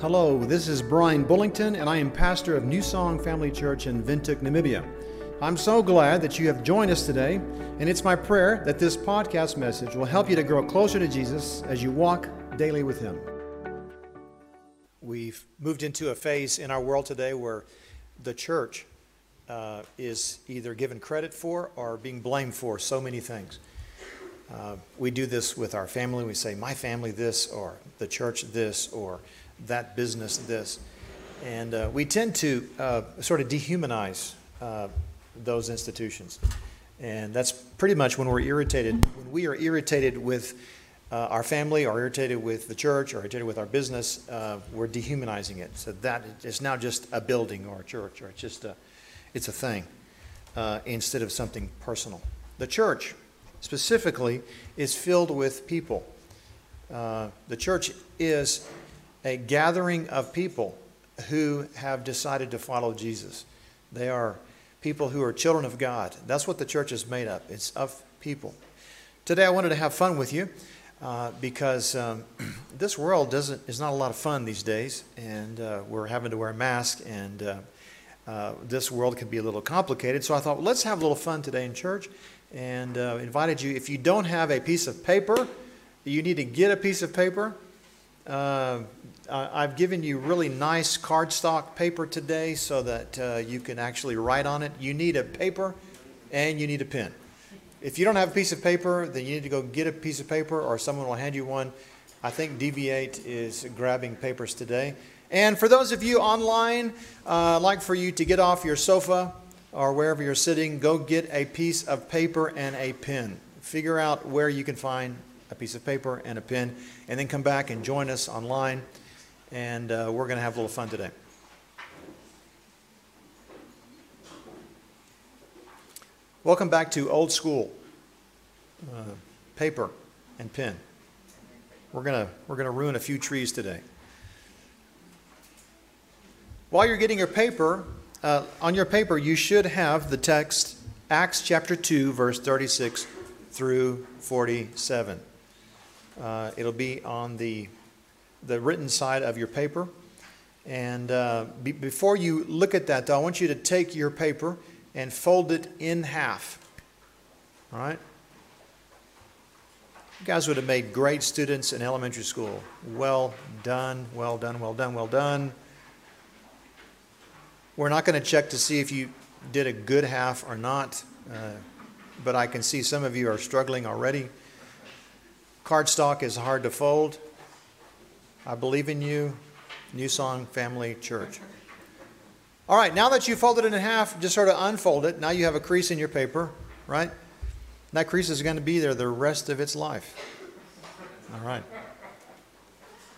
Hello, this is Brian Bullington, and I am pastor of New Song Family Church in Windhoek, Namibia. I'm so glad that you have joined us today, and it's my prayer that this podcast message will help you to grow closer to Jesus as you walk daily with Him. We've moved into a phase in our world today where the church uh, is either given credit for or being blamed for so many things. Uh, we do this with our family. We say, my family this, or the church this, or that business this. And uh, we tend to uh, sort of dehumanize uh, those institutions. And that's pretty much when we're irritated, when we are irritated with uh, our family or irritated with the church or irritated with our business, uh, we're dehumanizing it. So that is now just a building or a church or it's just a, it's a thing uh, instead of something personal. The church specifically is filled with people. The church is a gathering of people who have decided to follow Jesus. They are people who are children of God. That's what the church is made up. It's of people. Today I wanted to have fun with you uh, because um, this world doesn't is not a lot of fun these days, and uh, we're having to wear masks, and uh, uh this world can be a little complicated. So I thought, well, let's have a little fun today in church, and uh, invited you. If you don't have a piece of paper, you need to get a piece of paper. Uh, I've given you really nice cardstock paper today so that uh, you can actually write on it. You need a paper and you need a pen. If you don't have a piece of paper, then you need to go get a piece of paper or someone will hand you one. I think DV8 is grabbing papers today. And for those of you online, uh, I'd like for you to get off your sofa or wherever you're sitting, go get a piece of paper and a pen. Figure out where you can find a piece of paper and a pen, and then come back and join us online and uh, we're going to have a little fun today. Welcome back to old school uh, paper and pen. We're going to we're going to ruin a few trees today. While you're getting your paper, uh, on your paper, you should have the text Acts chapter 2, verse 36 through 47. Uh, it'll be on the the written side of your paper. And uh, be, before you look at that, though, I want you to take your paper and fold it in half. All right? You guys would have made great students in elementary school. Well done, well done, well done, well done. We're not going to check to see if you did a good half or not, uh, but I can see some of you are struggling already. Cardstock is hard to fold. I believe in you, New Song Family Church. All right, now that you folded it in half, just sort of unfold it. Now you have a crease in your paper, right? That crease is going to be there the rest of its life. All right.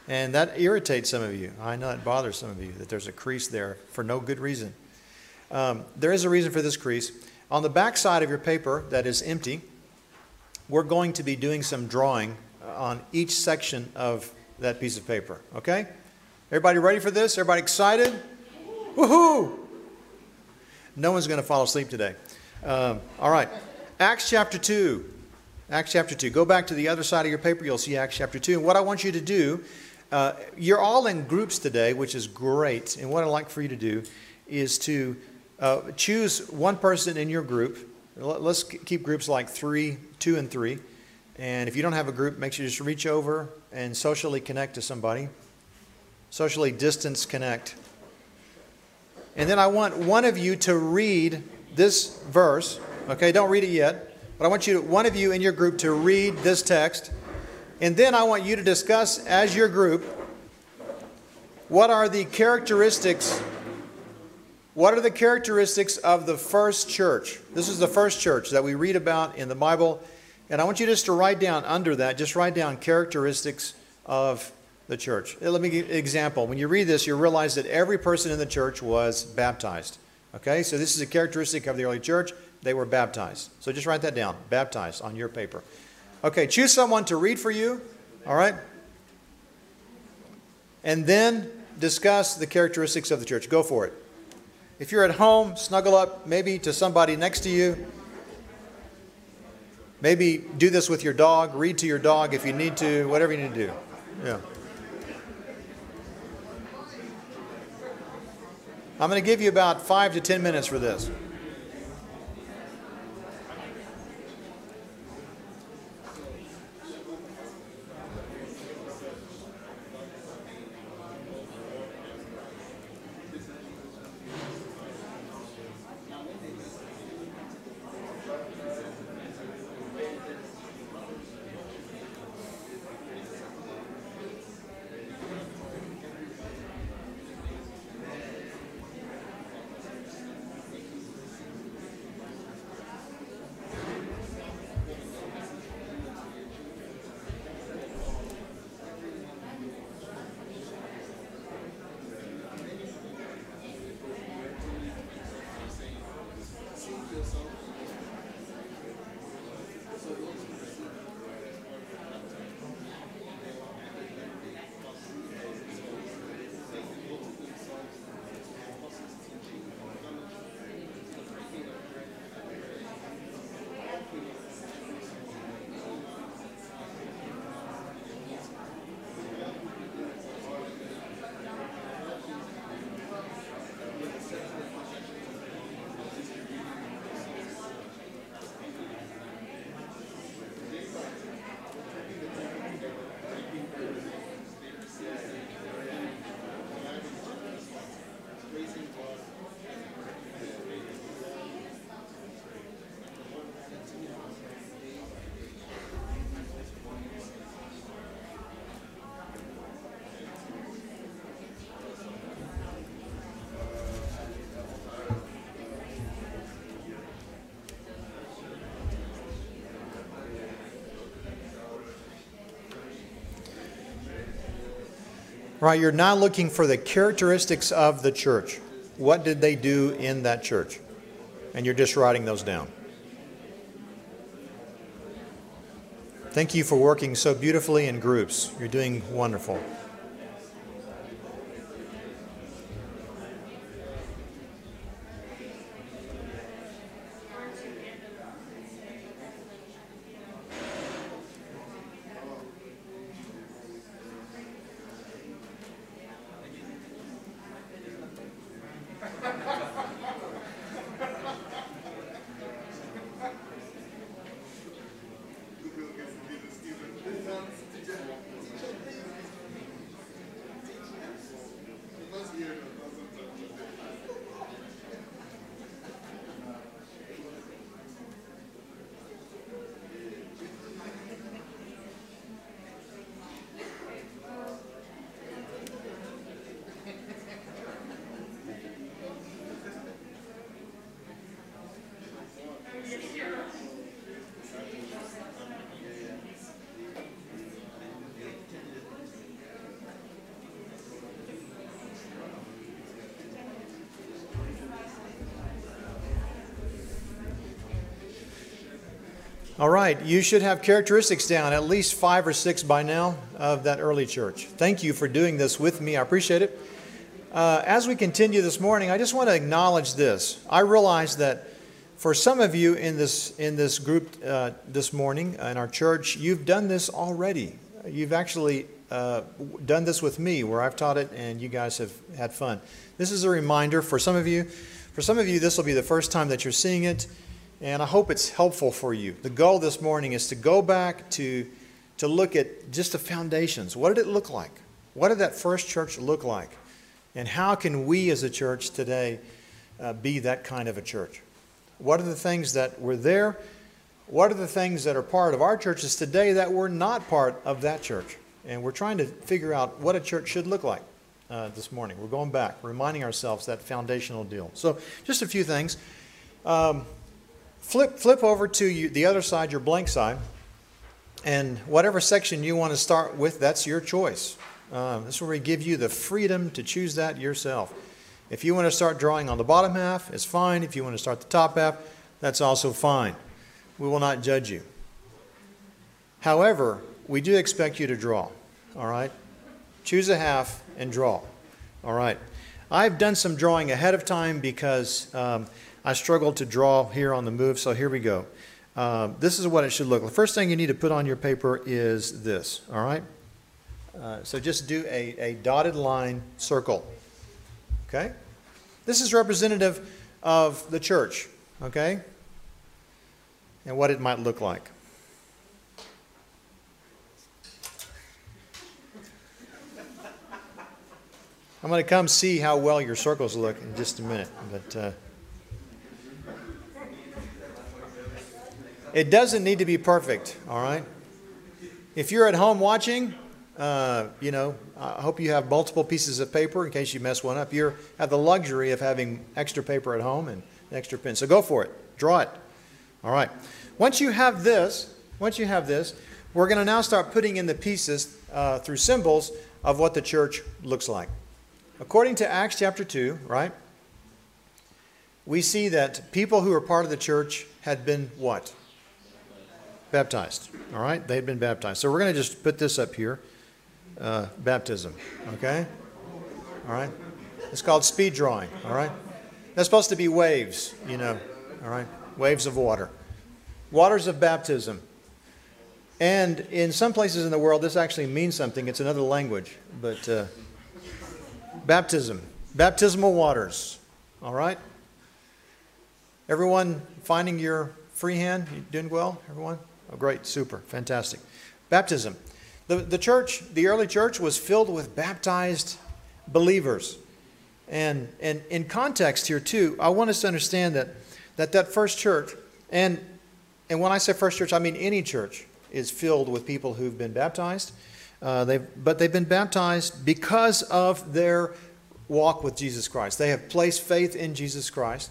And that irritates some of you. I know it bothers some of you that there's a crease there for no good reason. Um, there is a reason for this crease. On the back side of your paper that is empty, we're going to be doing some drawing on each section of that piece of paper. Okay? Everybody ready for this? Everybody excited? Woohoo! No one's going to fall asleep today. Um, all right. Acts chapter 2. Acts chapter 2. Go back to the other side of your paper. You'll see Acts chapter 2. And what I want you to do, uh, you're all in groups today, which is great. And what I'd like for you to do is to uh, choose one person in your group. Let's keep groups like three, two, and three. And if you don't have a group, make sure you just reach over and socially connect to somebody. Socially distance connect. And then I want one of you to read this verse. Okay, don't read it yet. But I want you, to, one of you in your group, to read this text. And then I want you to discuss as your group what are the characteristics what are the characteristics of the first church? This is the first church that we read about in the Bible and I want you just to write down under that, just write down characteristics of the church. Eh, let me give an example. When you read this, you realize that every person in the church was baptized. Okay, so this is a characteristic of the early church. They were baptized. So just write that down baptized on your paper. Okay, choose someone to read for you. All right? And then discuss the characteristics of the church. Go for it. If you're at home, snuggle up maybe to somebody next to you. Maybe do this with your dog, read to your dog if you need to, whatever you need to do. Yeah. I'm going to give you about five to ten minutes for this. Right, you're not looking for the characteristics of the church. What did they do in that church? And you're just writing those down. Thank you for working so beautifully in groups. You're doing wonderful. All right, you should have characteristics down, at least five or six by now, of that early church. Thank you for doing this with me. I appreciate it. Uh, as we continue this morning, I just want to acknowledge this. I realize that for some of you in this, in this group uh, this morning in our church, you've done this already. You've actually uh, done this with me where I've taught it and you guys have had fun. This is a reminder for some of you. For some of you, this will be the first time that you're seeing it and I hope it's helpful for you. The goal this morning is to go back to, to look at just the foundations. What did it look like? What did that first church look like? And how can we as a church today uh, be that kind of a church? What are the things that were there? What are the things that are part of our churches today that were not part of that church? And we're trying to figure out what a church should look like uh, this morning. We're going back, reminding ourselves that foundational deal. So, just a few things. Um, Flip, flip over to you, the other side, your blank side, and whatever section you want to start with, that's your choice. Um, this is where we give you the freedom to choose that yourself. If you want to start drawing on the bottom half, it's fine. If you want to start the top half, that's also fine. We will not judge you. However, we do expect you to draw, all right? Choose a half and draw, all right? I've done some drawing ahead of time because um, I struggled to draw here on the move, so here we go. Uh, this is what it should look. The first thing you need to put on your paper is this, all right? Uh, so just do a, a dotted line circle, okay? This is representative of the church, okay? And what it might look like. I'm going to come see how well your circles look in just a minute, but uh, it doesn't need to be perfect, all right? If you're at home watching, uh, you know, I hope you have multiple pieces of paper in case you mess one up. You have the luxury of having extra paper at home and an extra pen. So go for it. Draw it. All right. Once you have this, once you have this, we're going to now start putting in the pieces uh, through symbols of what the church looks like. According to Acts chapter 2, right, we see that people who were part of the church had been what? Baptized. All right? They had been baptized. So we're going to just put this up here uh, baptism. Okay? All right? It's called speed drawing. All right? That's supposed to be waves, you know. All right? Waves of water. Waters of baptism. And in some places in the world, this actually means something. It's another language. But. Uh, Baptism, baptismal waters. All right? Everyone finding your free hand? You doing well, everyone? Oh, great, super, fantastic. Baptism. The, the church, the early church, was filled with baptized believers. And, and in context here, too, I want us to understand that that, that first church, and, and when I say first church, I mean any church, is filled with people who've been baptized uh, they've, but they've been baptized because of their walk with Jesus Christ. They have placed faith in Jesus Christ.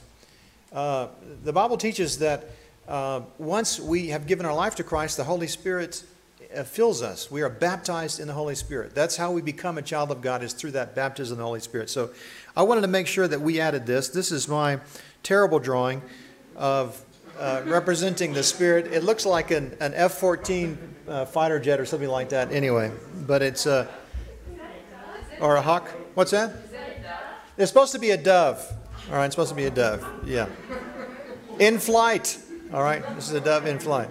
Uh, the Bible teaches that uh, once we have given our life to Christ, the Holy Spirit uh, fills us. We are baptized in the Holy Spirit. That's how we become a child of God, is through that baptism of the Holy Spirit. So I wanted to make sure that we added this. This is my terrible drawing of uh, representing the Spirit. It looks like an, an F 14 uh, fighter jet or something like that, anyway. But it's a. Or a hawk. What's that? It's supposed to be a dove. All right, it's supposed to be a dove. Yeah. In flight. All right, this is a dove in flight.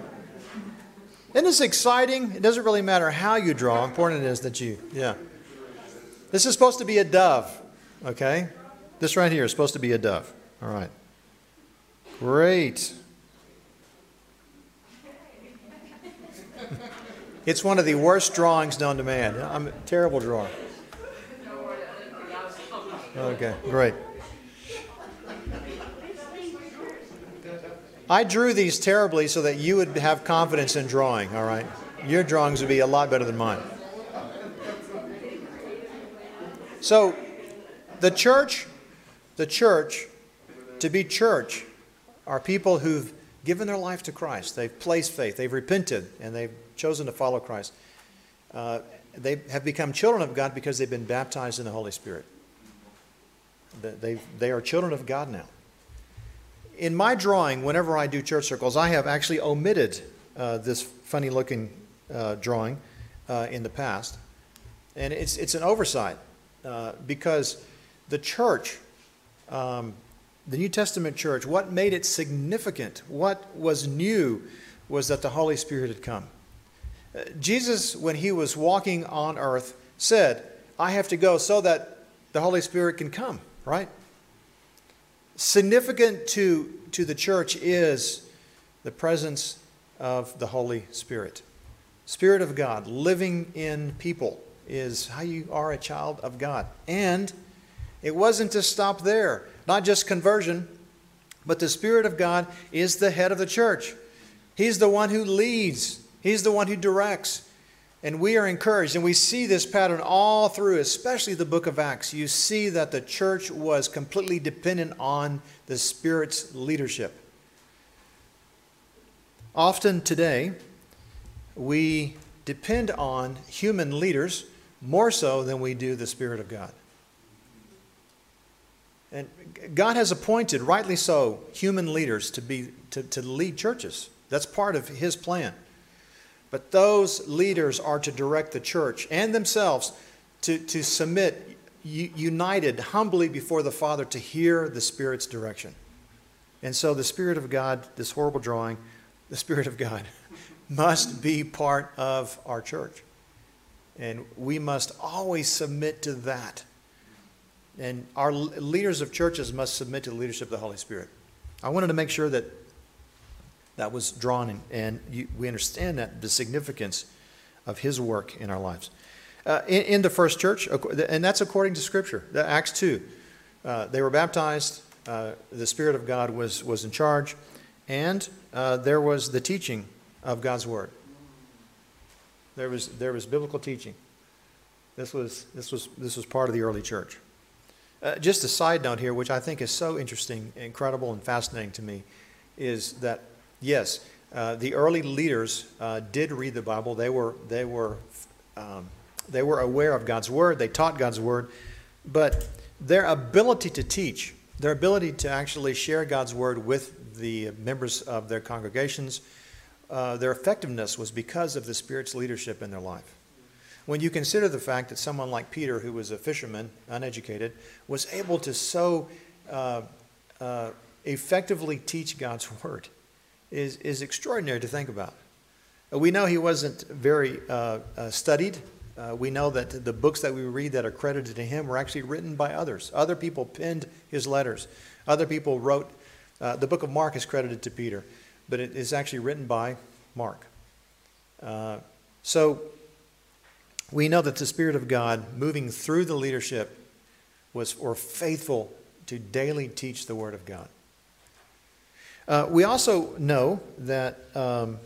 Isn't this exciting? It doesn't really matter how you draw. Important it is that you, yeah. This is supposed to be a dove, okay? This right here is supposed to be a dove. All right. Great. It's one of the worst drawings known to man. I'm a terrible drawer. Okay, great. I drew these terribly so that you would have confidence in drawing, all right? Your drawings would be a lot better than mine. So, the church, the church, to be church, are people who've given their life to Christ. They've placed faith, they've repented, and they've chosen to follow Christ. Uh, they have become children of God because they've been baptized in the Holy Spirit. They, they are children of God now. In my drawing, whenever I do church circles, I have actually omitted uh, this funny looking uh, drawing uh, in the past. And it's, it's an oversight uh, because the church, um, the New Testament church, what made it significant, what was new, was that the Holy Spirit had come. Jesus, when he was walking on earth, said, I have to go so that the Holy Spirit can come, right? Significant to, to the church is the presence of the Holy Spirit. Spirit of God living in people is how you are a child of God. And it wasn't to stop there, not just conversion, but the Spirit of God is the head of the church. He's the one who leads He's the one who directs. And we are encouraged, and we see this pattern all through, especially the book of Acts. You see that the church was completely dependent on the Spirit's leadership. Often today, we depend on human leaders more so than we do the Spirit of God. And God has appointed, rightly so, human leaders to, be, to, to lead churches. That's part of His plan. But those leaders are to direct the church and themselves to, to submit united humbly before the Father to hear the Spirit's direction. And so the Spirit of God, this horrible drawing, the Spirit of God must be part of our church. And we must always submit to that. and our leaders of churches must submit to the leadership of the Holy Spirit. I wanted to make sure that that was drawn in, and you, we understand that the significance of His work in our lives. Uh, in, in, the first church, and that's according to Scripture, Acts 2. Uh, they were baptized, uh, the Spirit of God was, was in charge, and uh, there was the teaching of God's Word. There was, there was biblical teaching. This was, this, was, this was part of the early church. Uh, just a side note here, which I think is so interesting, incredible, and fascinating to me, is that yes, uh, the early leaders uh, did read the Bible. They were, they, were, um, they were aware of God's Word, they taught God's Word, but their ability to teach, their ability to actually share God's Word with the members of their congregations, uh, their effectiveness was because of the Spirit's leadership in their life. When you consider the fact that someone like Peter, who was a fisherman, uneducated, was able to so uh, uh, effectively teach God's Word, is, is extraordinary to think about. We know he wasn't very uh, uh, studied. Uh, we know that the books that we read that are credited to him were actually written by others. Other people penned his letters. Other people wrote. Uh, the book of Mark is credited to Peter, but it is actually written by Mark. Uh, so we know that the Spirit of God moving through the leadership was or faithful to daily teach the Word of God. Uh, we also know that um,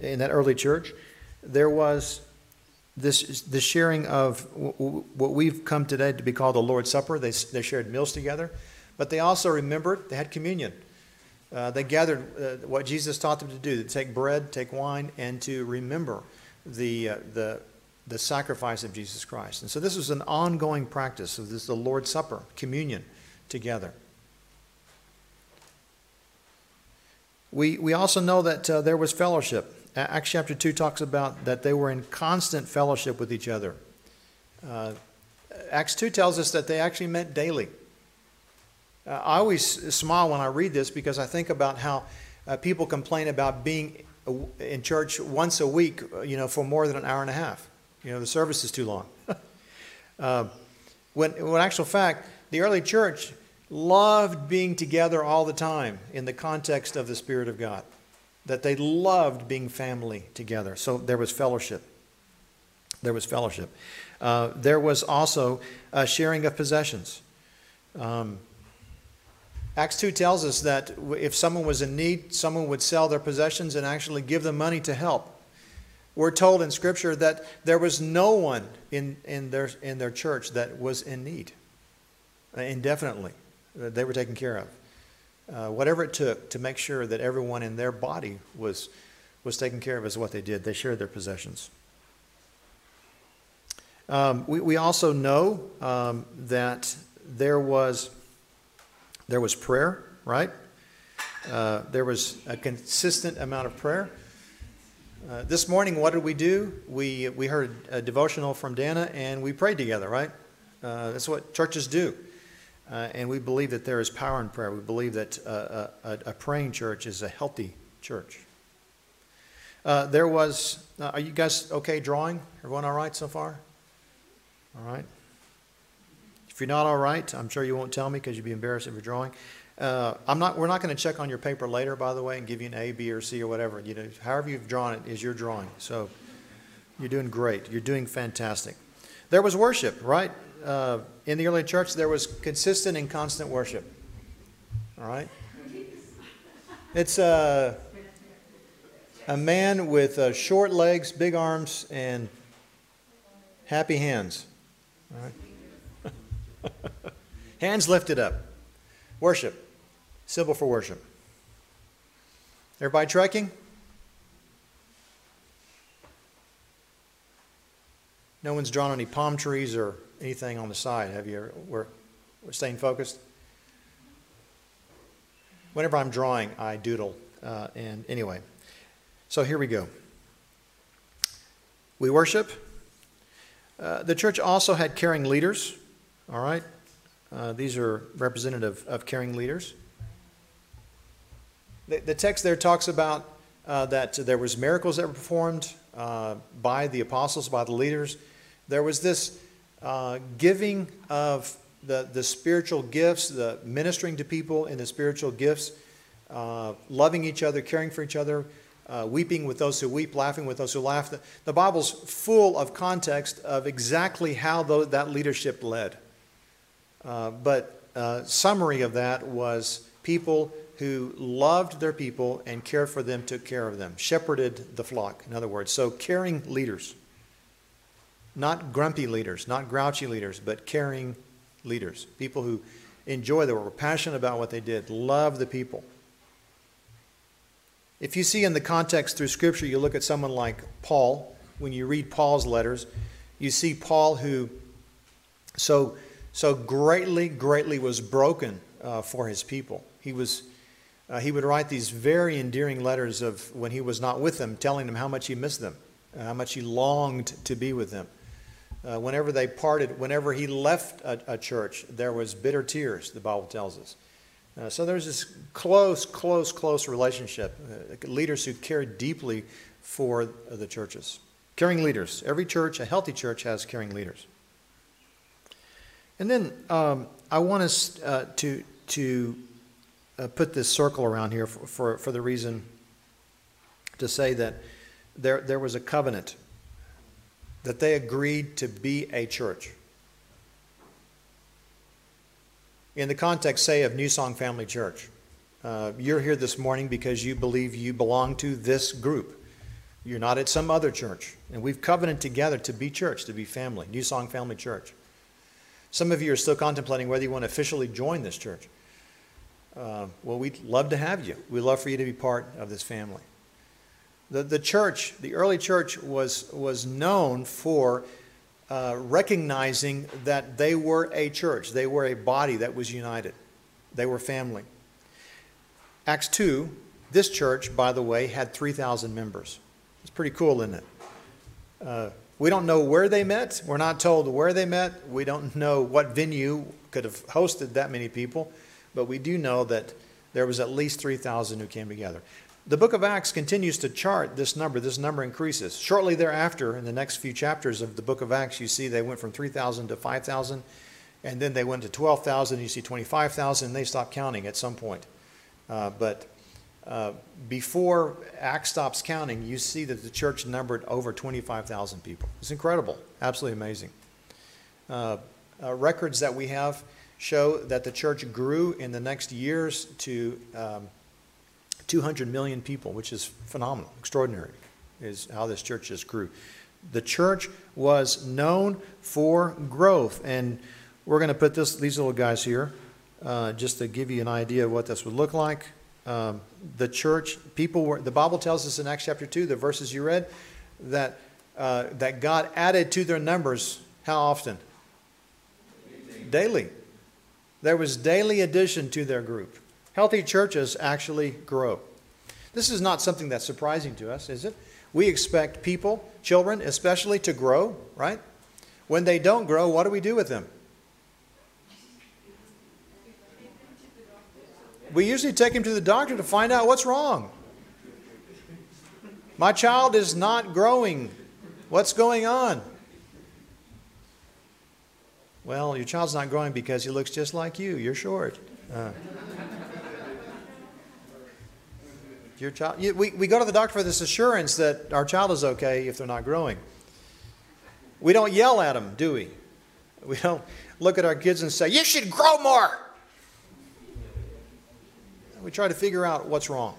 in that early church, there was this the sharing of what we've come today to be called the Lord's Supper. They, they shared meals together, but they also remembered they had communion. Uh, they gathered uh, what Jesus taught them to do to take bread, take wine, and to remember the, uh, the, the sacrifice of Jesus Christ. And so this was an ongoing practice of this, the Lord's Supper, communion together. We, we also know that uh, there was fellowship. Acts chapter 2 talks about that they were in constant fellowship with each other. Uh, Acts 2 tells us that they actually met daily. Uh, I always smile when I read this because I think about how uh, people complain about being in church once a week, uh, you know, for more than an hour and a half. You know, the service is too long. Uh, when, in actual fact, the early church loved being together all the time in the context of the Spirit of God, that they loved being family together. So there was fellowship. There was fellowship. Uh, there was also a sharing of possessions. Um, Acts 2 tells us that if someone was in need, someone would sell their possessions and actually give them money to help. We're told in Scripture that there was no one in, in, their, in their church that was in need uh, indefinitely they were taken care of. Uh, whatever it took to make sure that everyone in their body was, was taken care of is what they did. They shared their possessions. Um, we, we also know um, that there was, there was prayer, right? Uh, there was a consistent amount of prayer. Uh, this morning, what did we do? We, we heard a devotional from Dana and we prayed together, right? Uh, that's what churches do. Uh, and we believe that there is power in prayer. We believe that uh, a, a, praying church is a healthy church. Uh, there was, uh, are you guys okay drawing? Everyone all right so far? All right. If you're not all right, I'm sure you won't tell me because you'd be embarrassed if you're drawing. Uh, I'm not, we're not going to check on your paper later, by the way, and give you an A, B, or C or whatever. You know, however you've drawn it is your drawing. So you're doing great. You're doing fantastic. There was worship, right? Uh, in the early church, there was consistent and constant worship. All right? It's a, a man with uh, short legs, big arms, and happy hands. All right? hands lifted up. Worship. Symbol for worship. Everybody trekking? No one's drawn any palm trees or anything on the side? Have you ever, we're, we're staying focused? Whenever I'm drawing, I doodle. Uh, and anyway, so here we go. We worship. Uh, the church also had caring leaders, all right? Uh, these are representative of caring leaders. The, the text there talks about uh, that there was miracles that were performed uh, by the apostles, by the leaders. There was this uh, giving of the, the spiritual gifts, the ministering to people in the spiritual gifts, uh, loving each other, caring for each other, uh, weeping with those who weep, laughing with those who laugh. The, the Bible's full of context of exactly how the, that leadership led. Uh, but uh, summary of that was people who loved their people and cared for them, took care of them, shepherded the flock, in other words. So, caring leaders. Not grumpy leaders, not grouchy leaders, but caring leaders. People who enjoy the work, were passionate about what they did, love the people. If you see in the context through Scripture, you look at someone like Paul, when you read Paul's letters, you see Paul who so, so greatly, greatly was broken uh, for his people. He, was, uh, he would write these very endearing letters of when he was not with them, telling them how much he missed them, how much he longed to be with them. Uh, whenever they parted, whenever he left a, a, church, there was bitter tears, the Bible tells us. Uh, so there's this close, close, close relationship. Uh, leaders who care deeply for the churches. Caring leaders. Every church, a healthy church, has caring leaders. And then um, I want us uh, to, to uh, put this circle around here for, for, for, the reason to say that there, there was a covenant, that they agreed to be a church. in the context, say, of New Song Family Church. Uh, you're here this morning because you believe you belong to this group. You're not at some other church. And we've covenanted together to be church, to be family, New Song Family Church. Some of you are still contemplating whether you want to officially join this church. Uh, well, we'd love to have you. We'd love for you to be part of this family. The, the church, the early church, was, was known for uh, recognizing that they were a church, they were a body that was united, they were family. Acts 2, this church, by the way, had 3,000 members. It's pretty cool, isn't it? Uh, we don't know where they met. We're not told where they met. We don't know what venue could have hosted that many people, but we do know that there was at least 3,000 who came together. The book of Acts continues to chart this number. This number increases. Shortly thereafter, in the next few chapters of the book of Acts, you see they went from 3,000 to 5,000, and then they went to 12,000. You see 25,000, and they stopped counting at some point. Uh, but uh, before Acts stops counting, you see that the church numbered over 25,000 people. It's incredible, absolutely amazing. Uh, uh records that we have show that the church grew in the next years to. Um, 200 million people, which is phenomenal, extraordinary, is how this church just grew. The church was known for growth, and we're going to put this, these little guys here uh, just to give you an idea of what this would look like. Um, the church, people were, the Bible tells us in Acts chapter 2, the verses you read, that, uh, that God added to their numbers how often? Daily. daily. There was daily addition to their group. Healthy churches actually grow. This is not something that's surprising to us, is it? We expect people, children especially, to grow, right? When they don't grow, what do we do with them? We usually take them to the doctor to find out what's wrong. My child is not growing. What's going on? Well, your child's not growing because he looks just like you. You're short. Uh, your child, you, we, we go to the doctor for this assurance that our child is okay if they're not growing. We don't yell at them, do we? We don't look at our kids and say, You should grow more. We try to figure out what's wrong.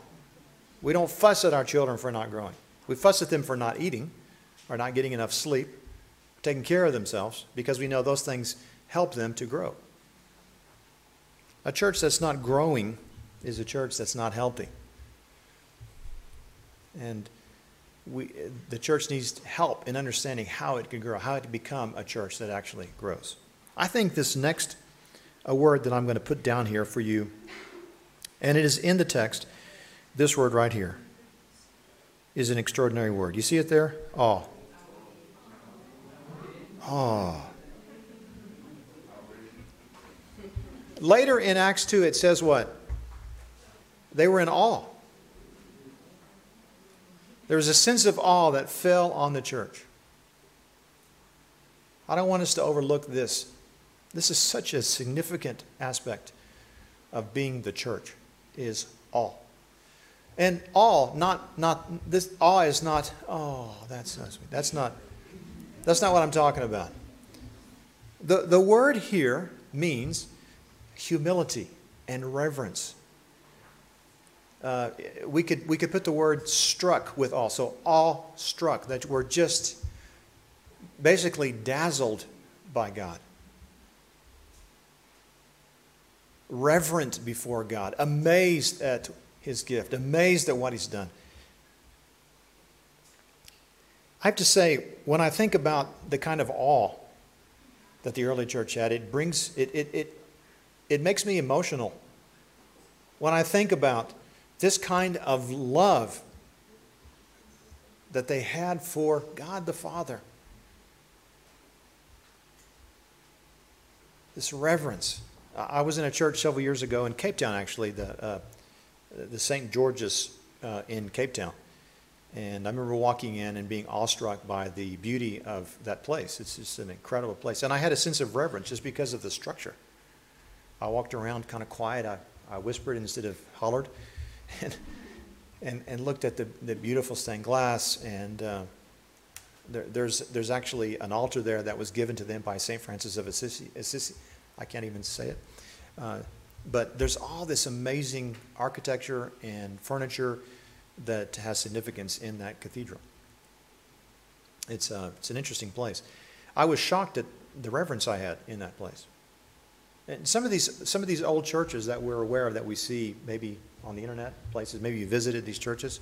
We don't fuss at our children for not growing. We fuss at them for not eating or not getting enough sleep, taking care of themselves, because we know those things help them to grow. A church that's not growing is a church that's not healthy. And we, the church needs help in understanding how it can grow, how it can become a church that actually grows. I think this next a word that I'm going to put down here for you, and it is in the text, this word right here is an extraordinary word. You see it there? Awe. Awe. Later in Acts 2, it says what? They were in awe. There was a sense of awe that fell on the church. I don't want us to overlook this. This is such a significant aspect of being the church is awe. And awe, not not this awe is not, oh, that's so sweet. That's not that's not what I'm talking about. The the word here means humility and reverence. Uh, we could we could put the word struck with awe. So awe struck, that we're just basically dazzled by God. Reverent before God, amazed at his gift, amazed at what he's done. I have to say, when I think about the kind of awe that the early church had, it brings it it it, it makes me emotional. When I think about this kind of love that they had for God the Father. This reverence. I was in a church several years ago in Cape Town, actually, the, uh, the St. George's uh, in Cape Town. And I remember walking in and being awestruck by the beauty of that place. It's just an incredible place. And I had a sense of reverence just because of the structure. I walked around kind of quiet. I, I whispered instead of hollered. And, and, and looked at the, the beautiful stained glass. And uh, there, there's, there's actually an altar there that was given to them by St. Francis of Assisi. Assisi. I can't even say it. Uh, but there's all this amazing architecture and furniture that has significance in that cathedral. It's, uh, it's an interesting place. I was shocked at the reverence I had in that place. And some of these, some of these old churches that we're aware of that we see maybe on the internet places, maybe you visited these churches,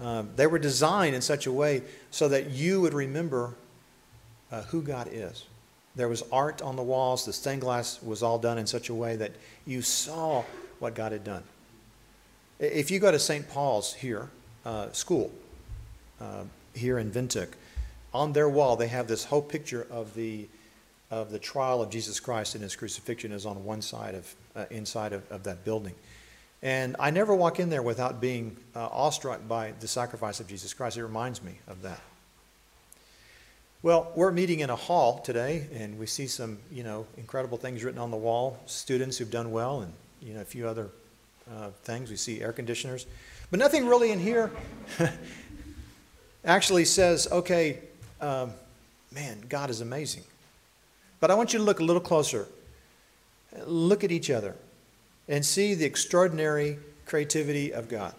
um, they were designed in such a way so that you would remember uh, who God is. There was art on the walls. The stained glass was all done in such a way that you saw what God had done. If you go to St. Paul's here, uh, school, uh, here in Windhoek, on their wall they have this whole picture of the of the trial of Jesus Christ and his crucifixion is on one side of uh, inside of, of, that building. And I never walk in there without being uh, awestruck by the sacrifice of Jesus Christ. It reminds me of that. Well, we're meeting in a hall today, and we see some, you know, incredible things written on the wall. Students who've done well, and you know, a few other uh, things. We see air conditioners, but nothing really in here actually says, "Okay, um, man, God is amazing." But I want you to look a little closer. Look at each other and see the extraordinary creativity of God.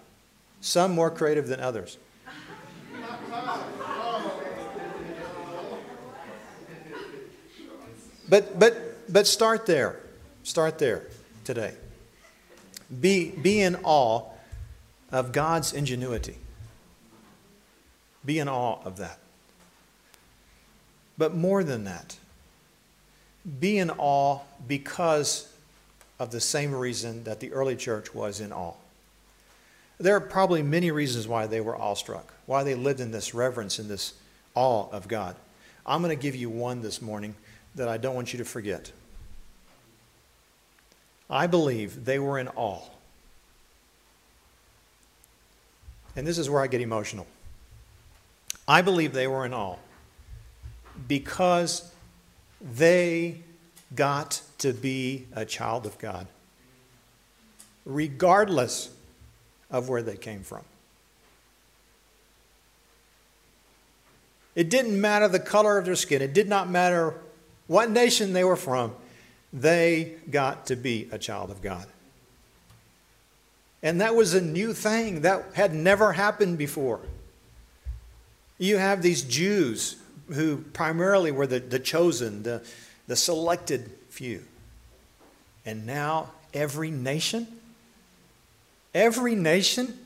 Some more creative than others. But, but, but start there. Start there today. Be, be in awe of God's ingenuity. Be in awe of that. But more than that, be in awe because of the same reason that the early church was in awe. There are probably many reasons why they were awestruck, why they lived in this reverence and this awe of God. I'm going to give you one this morning that I don't want you to forget. I believe they were in awe. And this is where I get emotional. I believe they were in awe because they got to be a child of God, regardless of where they came from. It didn't matter the color of their skin, it did not matter what nation they were from. They got to be a child of God. And that was a new thing that had never happened before. You have these Jews who primarily were the, the chosen, the, the selected few. And now every nation, every nation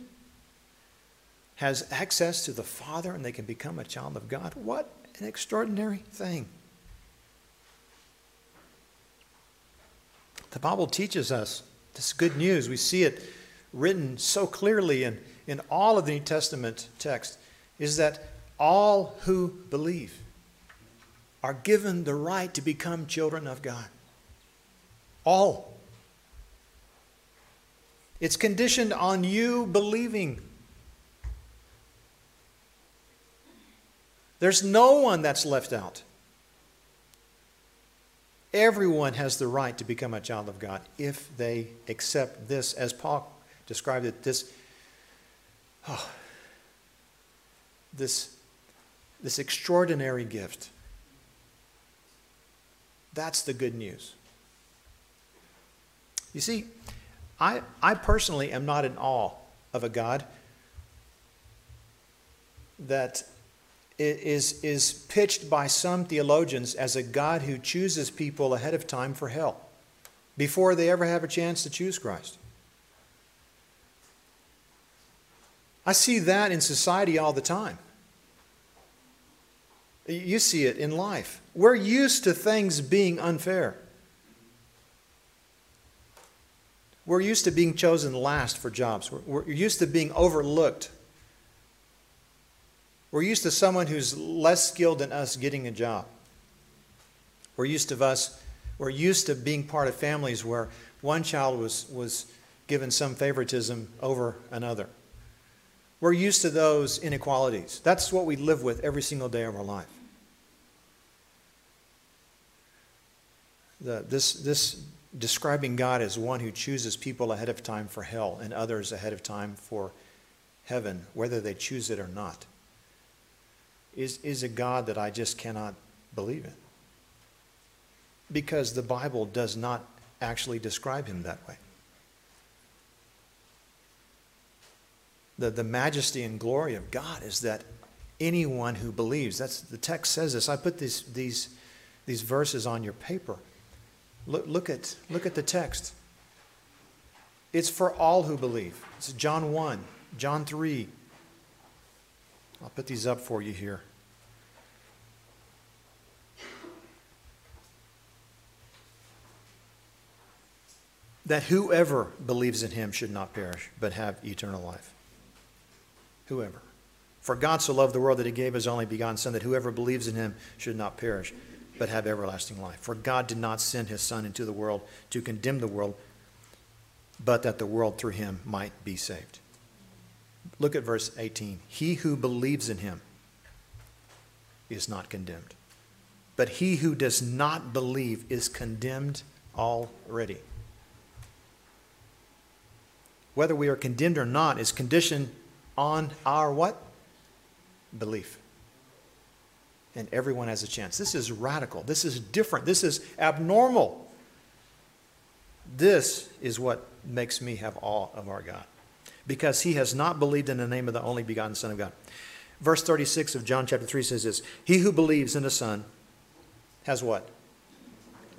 has access to the Father and they can become a child of God. What an extraordinary thing. The Bible teaches us this good news. We see it written so clearly in, in all of the New Testament text is that all who believe are given the right to become children of God. All. It's conditioned on you believing. There's no one that's left out. Everyone has the right to become a child of God if they accept this, as Paul described it, this, oh, this, this extraordinary gift. That's the good news. You see, I, I personally am not in awe of a God that is, is pitched by some theologians as a God who chooses people ahead of time for hell before they ever have a chance to choose Christ. I see that in society all the time. You see it in life. We're used to things being unfair. We're used to being chosen last for jobs. We're, used to being overlooked we're used to someone who's less skilled than us getting a job. We're used to us, we're used to being part of families where one child was, was given some favoritism over another. We're used to those inequalities. That's what we live with every single day of our life. The, this, this describing God as one who chooses people ahead of time for hell and others ahead of time for heaven, whether they choose it or not is, is a God that I just cannot believe in. Because the Bible does not actually describe him that way. The, the majesty and glory of God is that anyone who believes, that's the text says this. I put these, these, these verses on your paper. Look, look, at, look at the text. It's for all who believe. It's John 1, John 3. I'll put these up for you here. that whoever believes in him should not perish, but have eternal life. Whoever. For God so loved the world that he gave his only begotten Son, that whoever believes in him should not perish, but have everlasting life. For God did not send his Son into the world to condemn the world, but that the world through him might be saved. Look at verse 18. He who believes in him is not condemned, but he who does not believe is condemned already whether we are condemned or not is conditioned on our what? Belief. And everyone has a chance. This is radical. This is different. This is abnormal. This is what makes me have awe of our God. Because he has not believed in the name of the only begotten Son of God. Verse 36 of John chapter 3 says this He who believes in the Son has what?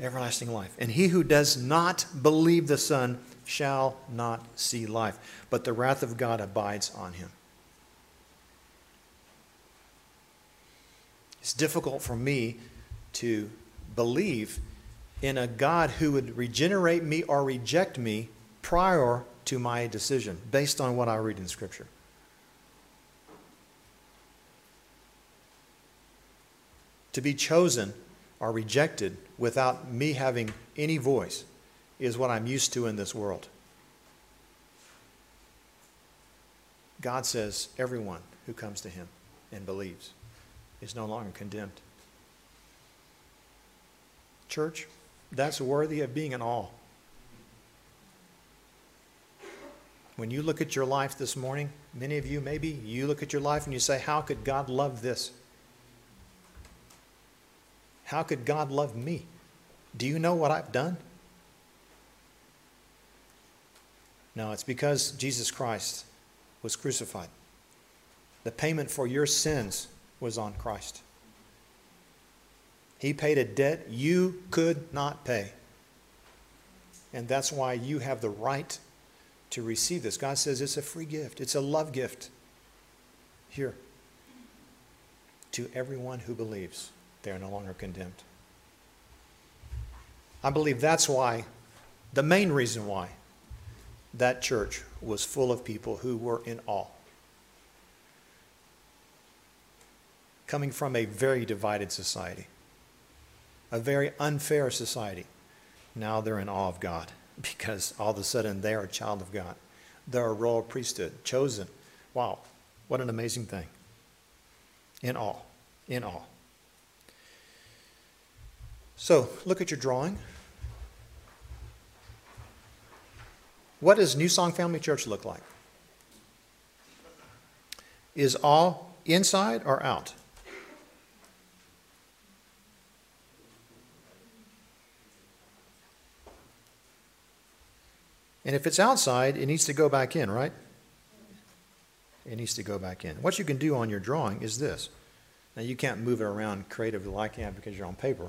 Everlasting life. And he who does not believe the Son shall not see life, but the wrath of God abides on him. It's difficult for me to believe in a God who would regenerate me or reject me prior to my decision based on what I read in Scripture. To be chosen or rejected without me having any voice is what I'm used to in this world. God says everyone who comes to him and believes is no longer condemned. Church, that's worthy of being in awe. When you look at your life this morning, many of you maybe, you look at your life and you say, How could God love this? How could God love me? Do you know what I've done? No, it's because Jesus Christ was crucified. The payment for your sins was on Christ. He paid a debt you could not pay. And that's why you have the right to receive this. God says it's a free gift, it's a love gift. Here. To everyone who believes, they are no longer condemned. I believe that's why, the main reason why, that church was full of people who were in awe. Coming from a very divided society, a very unfair society, now they're in awe of God because all of a sudden they are a child of God. They're a royal priesthood, chosen. Wow, what an amazing thing. In awe, in awe. So look at your drawing. What does New Song Family Church look like? Is all inside or out? And if it's outside, it needs to go back in, right? It needs to go back in. What you can do on your drawing is this. Now you can't move it around creatively like I can because you're on paper,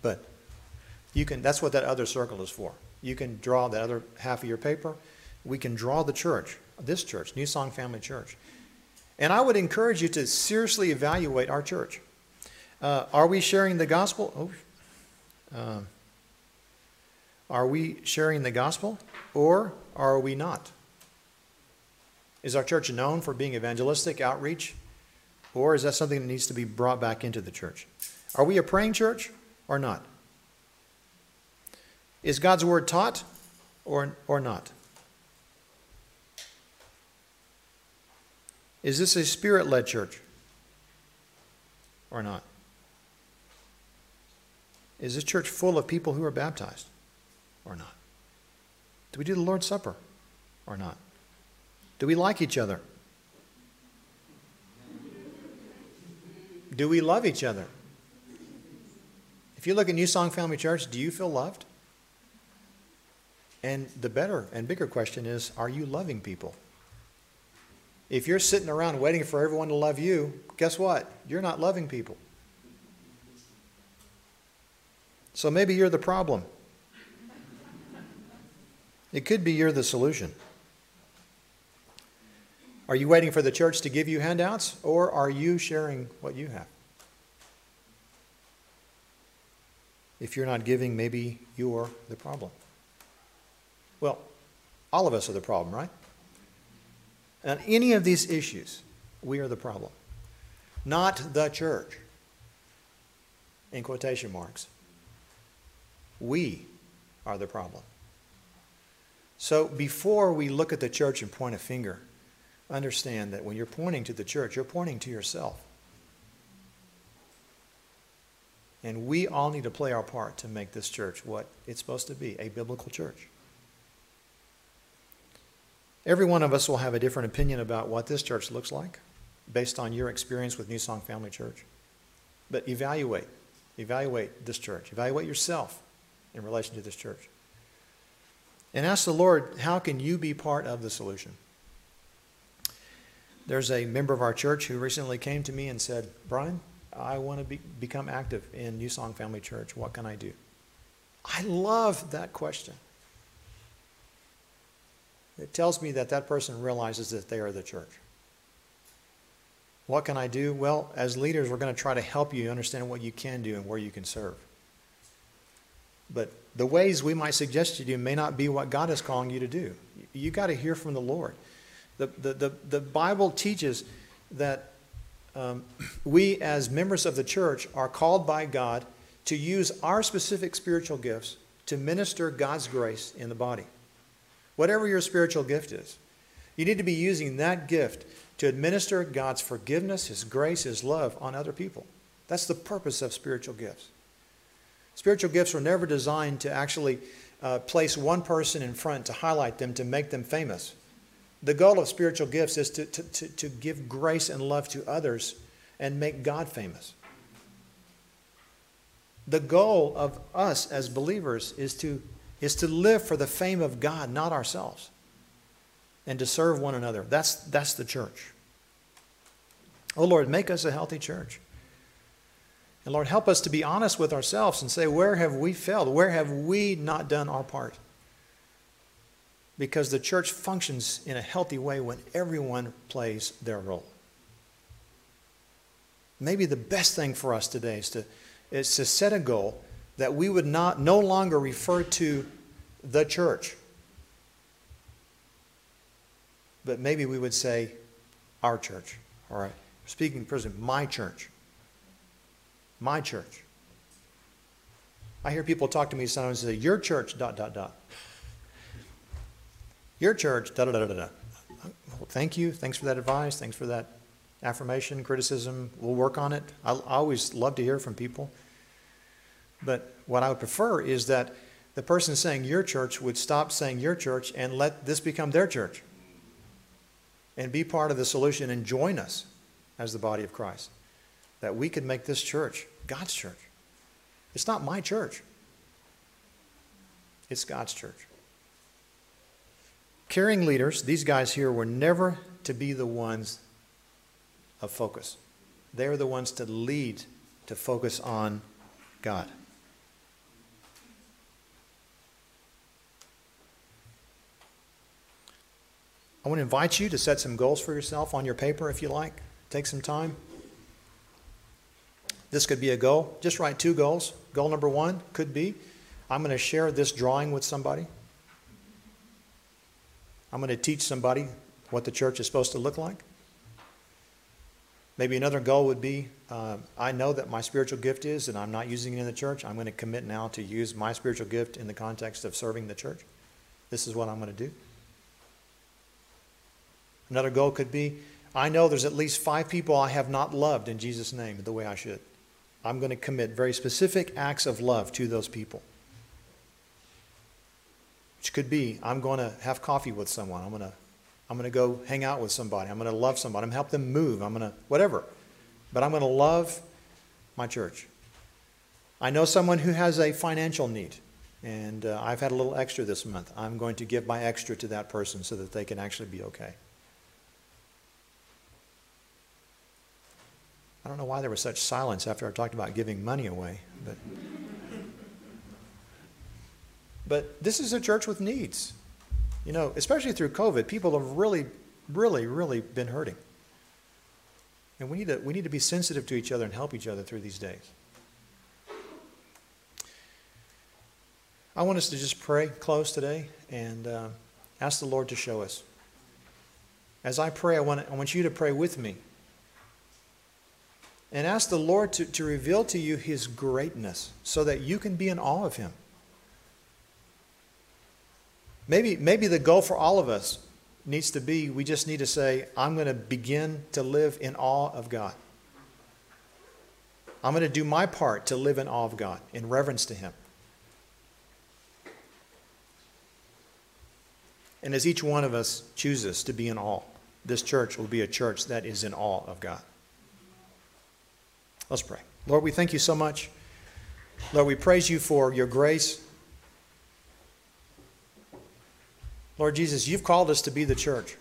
but you can. That's what that other circle is for. You can draw that other half of your paper. We can draw the church, this church, New Song Family Church. And I would encourage you to seriously evaluate our church. Uh, are we sharing the gospel? Oh, uh, are we sharing the gospel or are we not? Is our church known for being evangelistic, outreach, or is that something that needs to be brought back into the church? Are we a praying church or not? Is God's word taught or, or not? Is this a spirit led church or not? Is this church full of people who are baptized or not? Do we do the Lord's Supper or not? Do we like each other? Do we love each other? If you look at New Song Family Church, do you feel loved? And the better and bigger question is are you loving people? If you're sitting around waiting for everyone to love you, guess what? You're not loving people. So maybe you're the problem. It could be you're the solution. Are you waiting for the church to give you handouts, or are you sharing what you have? If you're not giving, maybe you're the problem. Well, all of us are the problem, right? On any of these issues, we are the problem, not the church. In quotation marks. We are the problem. So before we look at the church and point a finger, understand that when you're pointing to the church, you're pointing to yourself. And we all need to play our part to make this church what it's supposed to be a biblical church. Every one of us will have a different opinion about what this church looks like based on your experience with New Song Family Church. But evaluate. Evaluate this church. Evaluate yourself in relation to this church. And ask the Lord, how can you be part of the solution? There's a member of our church who recently came to me and said, Brian, I want to be, become active in New Song Family Church. What can I do? I love that question. It tells me that that person realizes that they are the church. What can I do? Well, as leaders, we're going to try to help you understand what you can do and where you can serve. But the ways we might suggest to you may not be what God is calling you to do. You got to hear from the Lord. The, the, the, the Bible teaches that um, we, as members of the church, are called by God to use our specific spiritual gifts to minister God's grace in the body whatever your spiritual gift is. You need to be using that gift to administer God's forgiveness, His grace, His love on other people. That's the purpose of spiritual gifts. Spiritual gifts were never designed to actually uh, place one person in front to highlight them, to make them famous. The goal of spiritual gifts is to, to, to, to give grace and love to others and make God famous. The goal of us as believers is to is to live for the fame of God, not ourselves, and to serve one another. That's, that's the church. Oh Lord, make us a healthy church. And Lord, help us to be honest with ourselves and say, where have we failed? Where have we not done our part? Because the church functions in a healthy way when everyone plays their role. Maybe the best thing for us today is to, is to set a goal that we would not no longer refer to the church, but maybe we would say our church. All right, speaking prison, my church. My church. I hear people talk to me sometimes and say, Your church, dot, dot, dot. Your church, da, da, da, da, da. Well, thank you. Thanks for that advice. Thanks for that affirmation, criticism. We'll work on it. I, I always love to hear from people. But what I would prefer is that the person saying your church would stop saying your church and let this become their church and be part of the solution and join us as the body of Christ. That we could make this church God's church. It's not my church, it's God's church. Caring leaders, these guys here were never to be the ones of focus. They are the ones to lead, to focus on God. I want to invite you to set some goals for yourself on your paper if you like. Take some time. This could be a goal. Just write two goals. Goal number one could be I'm going to share this drawing with somebody. I'm going to teach somebody what the church is supposed to look like. Maybe another goal would be uh, I know that my spiritual gift is, and I'm not using it in the church. I'm going to commit now to use my spiritual gift in the context of serving the church. This is what I'm going to do. Another goal could be I know there's at least five people I have not loved in Jesus' name the way I should. I'm going to commit very specific acts of love to those people. Which could be I'm going to have coffee with someone. I'm going to I'm going to go hang out with somebody. I'm going to love somebody. I'm going to help them move. I'm going to whatever. But I'm going to love my church. I know someone who has a financial need, and uh, I've had a little extra this month. I'm going to give my extra to that person so that they can actually be okay. I don't know why there was such silence after I talked about giving money away, but but this is a church with needs. You know, especially through COVID, people have really, really, really been hurting. And we need to we need to be sensitive to each other and help each other through these days. I want us to just pray close today and uh, ask the Lord to show us. As I pray, I want, I want you to pray with me and ask the Lord to, to reveal to you His greatness so that you can be in awe of Him. Maybe, maybe the goal for all of us needs to be we just need to say, I'm going to begin to live in awe of God. I'm going to do my part to live in awe of God, in reverence to Him. And as each one of us chooses to be in awe, this church will be a church that is in awe of God. Let's pray. Lord, we thank you so much. Lord, we praise you for your grace. Lord Jesus, you've called us to be the church.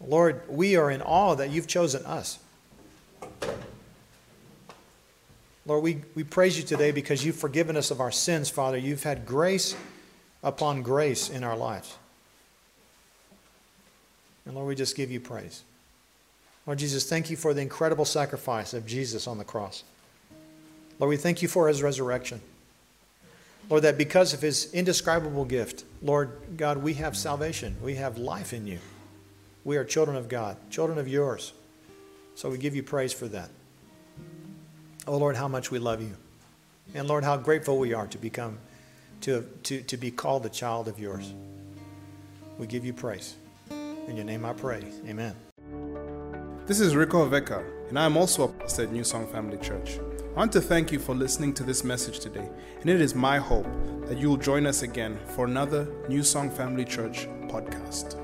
Lord, we are in awe that you've chosen us. Lord, we, we praise you today because you've forgiven us of our sins, Father. You've had grace upon grace in our lives. And Lord, we just give you praise. Lord Jesus, thank you for the incredible sacrifice of Jesus on the cross. Lord, we thank you for his resurrection. Lord, that because of his indescribable gift, Lord God, we have salvation. We have life in you. We are children of God, children of yours. So we give you praise for that. Oh Lord, how much we love you. And Lord, how grateful we are to become, to, to, to be called a child of yours. We give you praise. In your name I pray. Amen. This is Rico Veka, and I am also a pastor at New Song Family Church. I want to thank you for listening to this message today, and it is my hope that you will join us again for another New Song Family Church podcast.